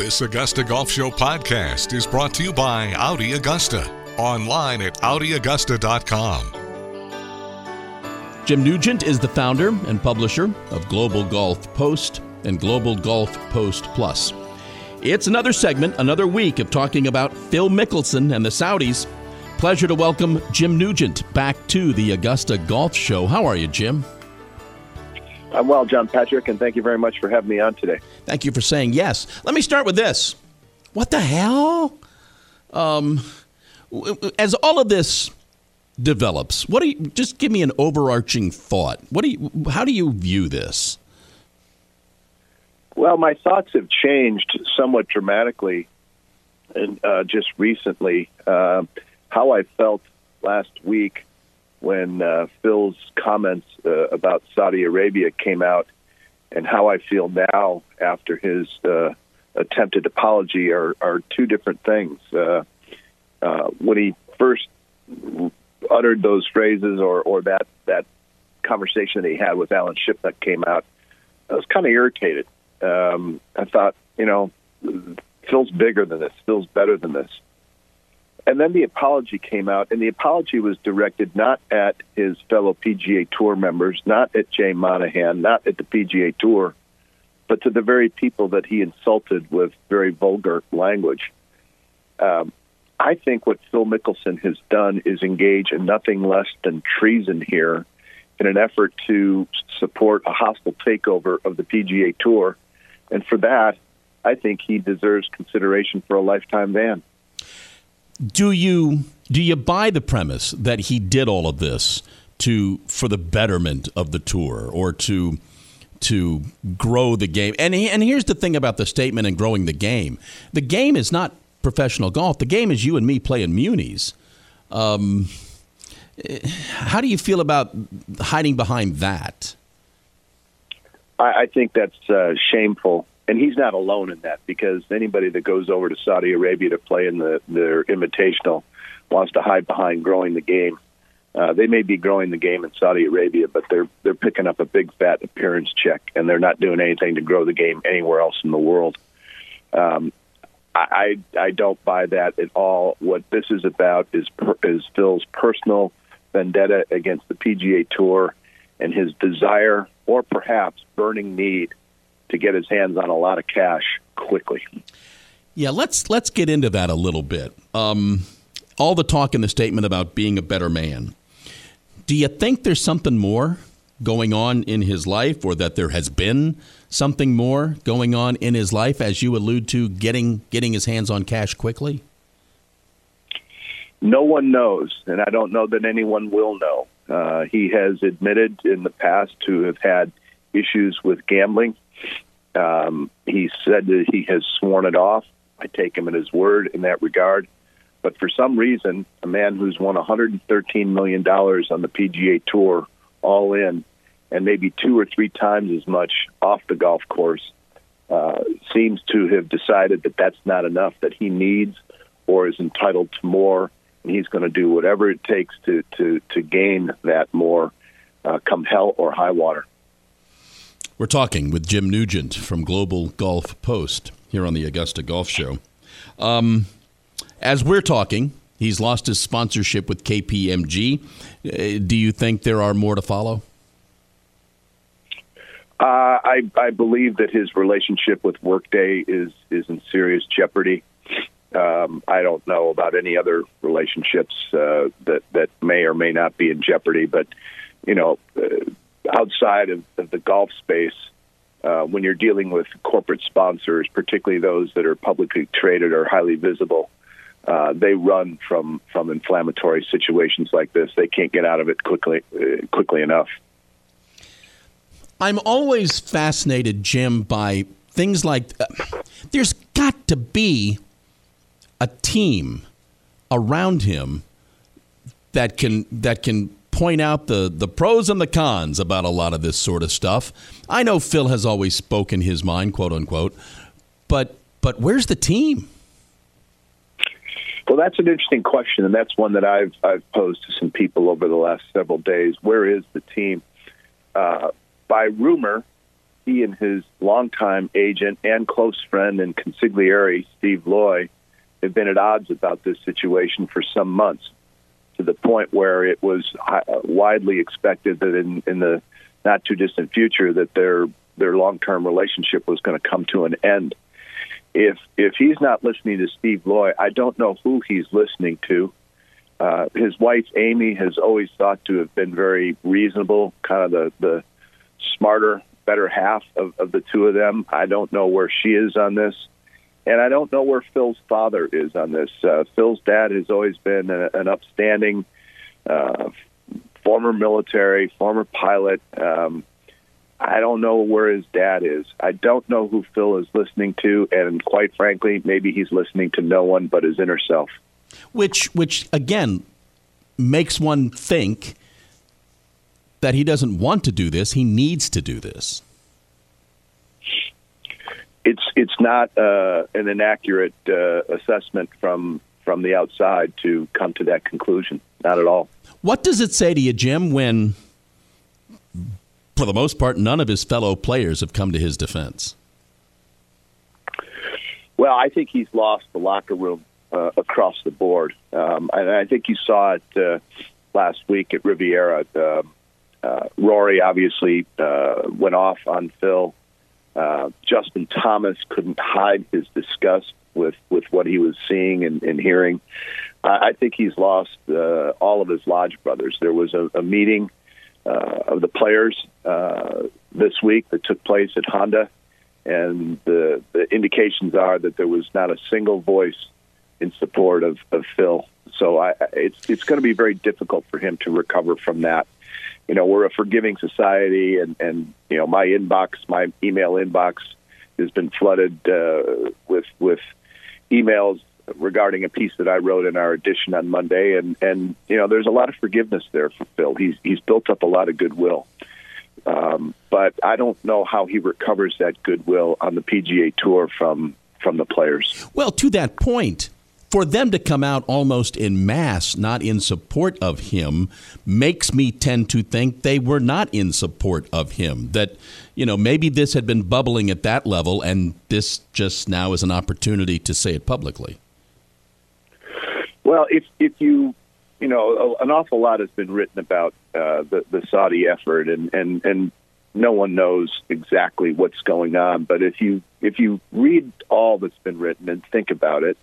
This Augusta Golf Show podcast is brought to you by Audi Augusta. Online at AudiAugusta.com. Jim Nugent is the founder and publisher of Global Golf Post and Global Golf Post Plus. It's another segment, another week of talking about Phil Mickelson and the Saudis. Pleasure to welcome Jim Nugent back to the Augusta Golf Show. How are you, Jim? I'm well, John Patrick, and thank you very much for having me on today. Thank you for saying yes. Let me start with this. What the hell? Um, as all of this develops, what do you just give me an overarching thought? What do you how do you view this? Well, my thoughts have changed somewhat dramatically, and uh, just recently, uh, how I felt last week when uh, Phil's comments uh, about Saudi Arabia came out, and how I feel now after his uh, attempted apology are, are two different things. Uh, uh, when he first uttered those phrases, or, or that that conversation that he had with Alan Shipnuck came out, I was kind of irritated. Um, I thought, you know, Phil's bigger than this. Phil's better than this. And then the apology came out, and the apology was directed not at his fellow PGA Tour members, not at Jay Monahan, not at the PGA Tour, but to the very people that he insulted with very vulgar language. Um, I think what Phil Mickelson has done is engage in nothing less than treason here in an effort to support a hostile takeover of the PGA Tour. And for that, I think he deserves consideration for a lifetime ban do you do you buy the premise that he did all of this to for the betterment of the tour or to to grow the game? And he, and here's the thing about the statement and growing the game: the game is not professional golf. The game is you and me playing munis. Um, how do you feel about hiding behind that? I, I think that's uh, shameful and he's not alone in that because anybody that goes over to Saudi Arabia to play in the their invitational wants to hide behind growing the game. Uh, they may be growing the game in Saudi Arabia, but they're they're picking up a big fat appearance check, and they're not doing anything to grow the game anywhere else in the world. Um, I I don't buy that at all. What this is about is is Phil's personal vendetta against the PGA Tour and his desire, or perhaps burning need, to get his hands on a lot of cash quickly. Yeah, let's let's get into that a little bit. Um, all the talk in the statement about being a better man. Do you think there's something more going on in his life, or that there has been something more going on in his life, as you allude to, getting getting his hands on cash quickly? No one knows, and I don't know that anyone will know. Uh, he has admitted in the past to have had issues with gambling. Um, he said that he has sworn it off. I take him at his word in that regard. But for some reason, a man who's won $113 million on the PGA Tour all in, and maybe two or three times as much off the golf course, uh, seems to have decided that that's not enough, that he needs or is entitled to more, and he's going to do whatever it takes to, to, to gain that more, uh, come hell or high water. We're talking with Jim Nugent from Global Golf Post here on the Augusta Golf Show. Um, as we're talking, he's lost his sponsorship with KPMG. Uh, do you think there are more to follow? Uh, I, I believe that his relationship with Workday is is in serious jeopardy. Um, I don't know about any other relationships uh, that that may or may not be in jeopardy, but you know, uh, outside of, of the golf space, uh, when you're dealing with corporate sponsors, particularly those that are publicly traded or highly visible, uh, they run from from inflammatory situations like this. They can't get out of it quickly uh, quickly enough. I'm always fascinated, Jim, by things like uh, there's got to be a team around him that can that can point out the, the pros and the cons about a lot of this sort of stuff. I know Phil has always spoken his mind, quote unquote, but but where's the team? Well, that's an interesting question, and that's one that I've I've posed to some people over the last several days. Where is the team? Uh, by rumor, he and his longtime agent and close friend and consigliere, Steve Loy, have been at odds about this situation for some months to the point where it was uh, widely expected that in, in the not too distant future that their their long term relationship was going to come to an end. If if he's not listening to Steve Loy, I don't know who he's listening to. Uh, his wife Amy has always thought to have been very reasonable, kind of the the smarter, better half of, of the two of them. I don't know where she is on this, and I don't know where Phil's father is on this. Uh, Phil's dad has always been a, an upstanding, uh, former military, former pilot. Um, I don't know where his dad is. I don't know who Phil is listening to, and quite frankly, maybe he's listening to no one but his inner self. Which, which again, makes one think that he doesn't want to do this. He needs to do this. It's it's not uh, an inaccurate uh, assessment from from the outside to come to that conclusion. Not at all. What does it say to you, Jim, when, for the most part, none of his fellow players have come to his defense? Well, I think he's lost the locker room uh, across the board, um, and I think you saw it uh, last week at Riviera. Uh, uh, Rory obviously uh, went off on Phil. Uh, Justin Thomas couldn't hide his disgust with, with what he was seeing and, and hearing. I, I think he's lost uh, all of his lodge brothers. There was a, a meeting uh, of the players uh, this week that took place at Honda, and the, the indications are that there was not a single voice in support of, of Phil. So I, it's it's going to be very difficult for him to recover from that you know, we're a forgiving society, and and you know, my inbox, my email inbox, has been flooded uh, with with emails regarding a piece that I wrote in our edition on Monday, and and you know, there's a lot of forgiveness there for Phil. He's he's built up a lot of goodwill. Um, but I don't know how he recovers that goodwill on the PGA Tour from from the players. Well, to that point, for them to come out almost in mass, not in support of him, makes me tend to think they were not in support of him. That, you know, maybe this had been bubbling at that level, and this just now is an opportunity to say it publicly. Well, if if you, you know, an awful lot has been written about uh, the the Saudi effort, and and and no one knows exactly what's going on. But if you if you read all that's been written and think about it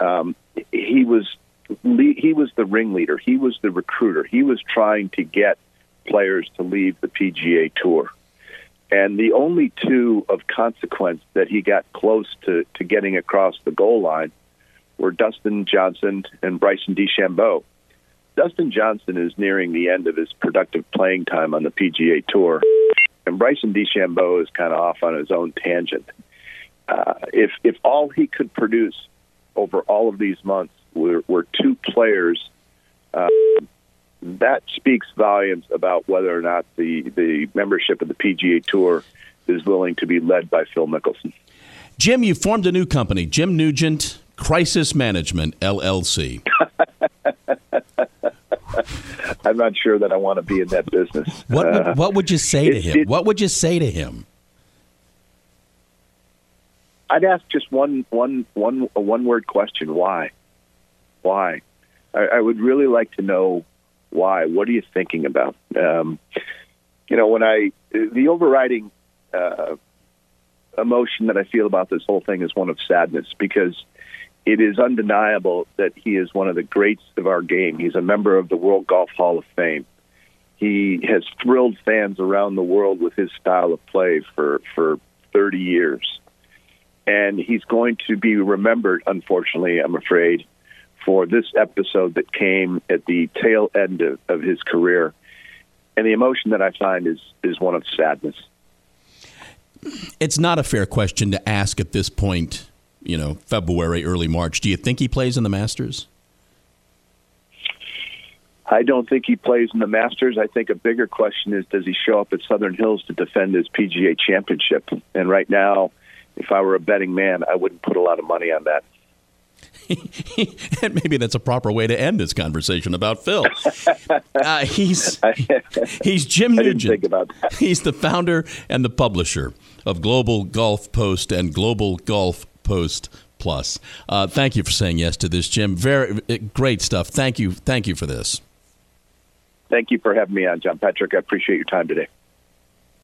um, he was he was the ringleader. He was the recruiter. He was trying to get players to leave the PGA Tour. And the only two of consequence that he got close to, to getting across the goal line were Dustin Johnson and Bryson DeChambeau. Dustin Johnson is nearing the end of his productive playing time on the PGA Tour, and Bryson DeChambeau is kind of off on his own tangent. Uh, if if all he could produce over all of these months were, were two players. Uh, that speaks volumes about whether or not the, the membership of the PGA Tour is willing to be led by Phil Mickelson. Jim, you formed a new company, Jim Nugent Crisis Management LLC. I'm not sure that I want to be in that business. What would, uh, what would you say to him? It, what would you say to him? I'd ask just one one one a one word question: Why? Why? I, I would really like to know why. What are you thinking about? Um, you know, when I the overriding uh, emotion that I feel about this whole thing is one of sadness because it is undeniable that he is one of the greats of our game. He's a member of the World Golf Hall of Fame. He has thrilled fans around the world with his style of play for for 30 years and he's going to be remembered, unfortunately, I'm afraid, for this episode that came at the tail end of, of his career. And the emotion that I find is is one of sadness. It's not a fair question to ask at this point, you know, February, early March. Do you think he plays in the Masters? I don't think he plays in the Masters. I think a bigger question is does he show up at Southern Hills to defend his PGA championship? And right now, if I were a betting man, I wouldn't put a lot of money on that. and maybe that's a proper way to end this conversation about Phil. Uh, he's he's Jim I didn't Nugent. think about that. He's the founder and the publisher of Global Golf Post and Global Golf Post Plus. Uh, thank you for saying yes to this, Jim. Very uh, great stuff. Thank you. Thank you for this. Thank you for having me on, John Patrick. I appreciate your time today.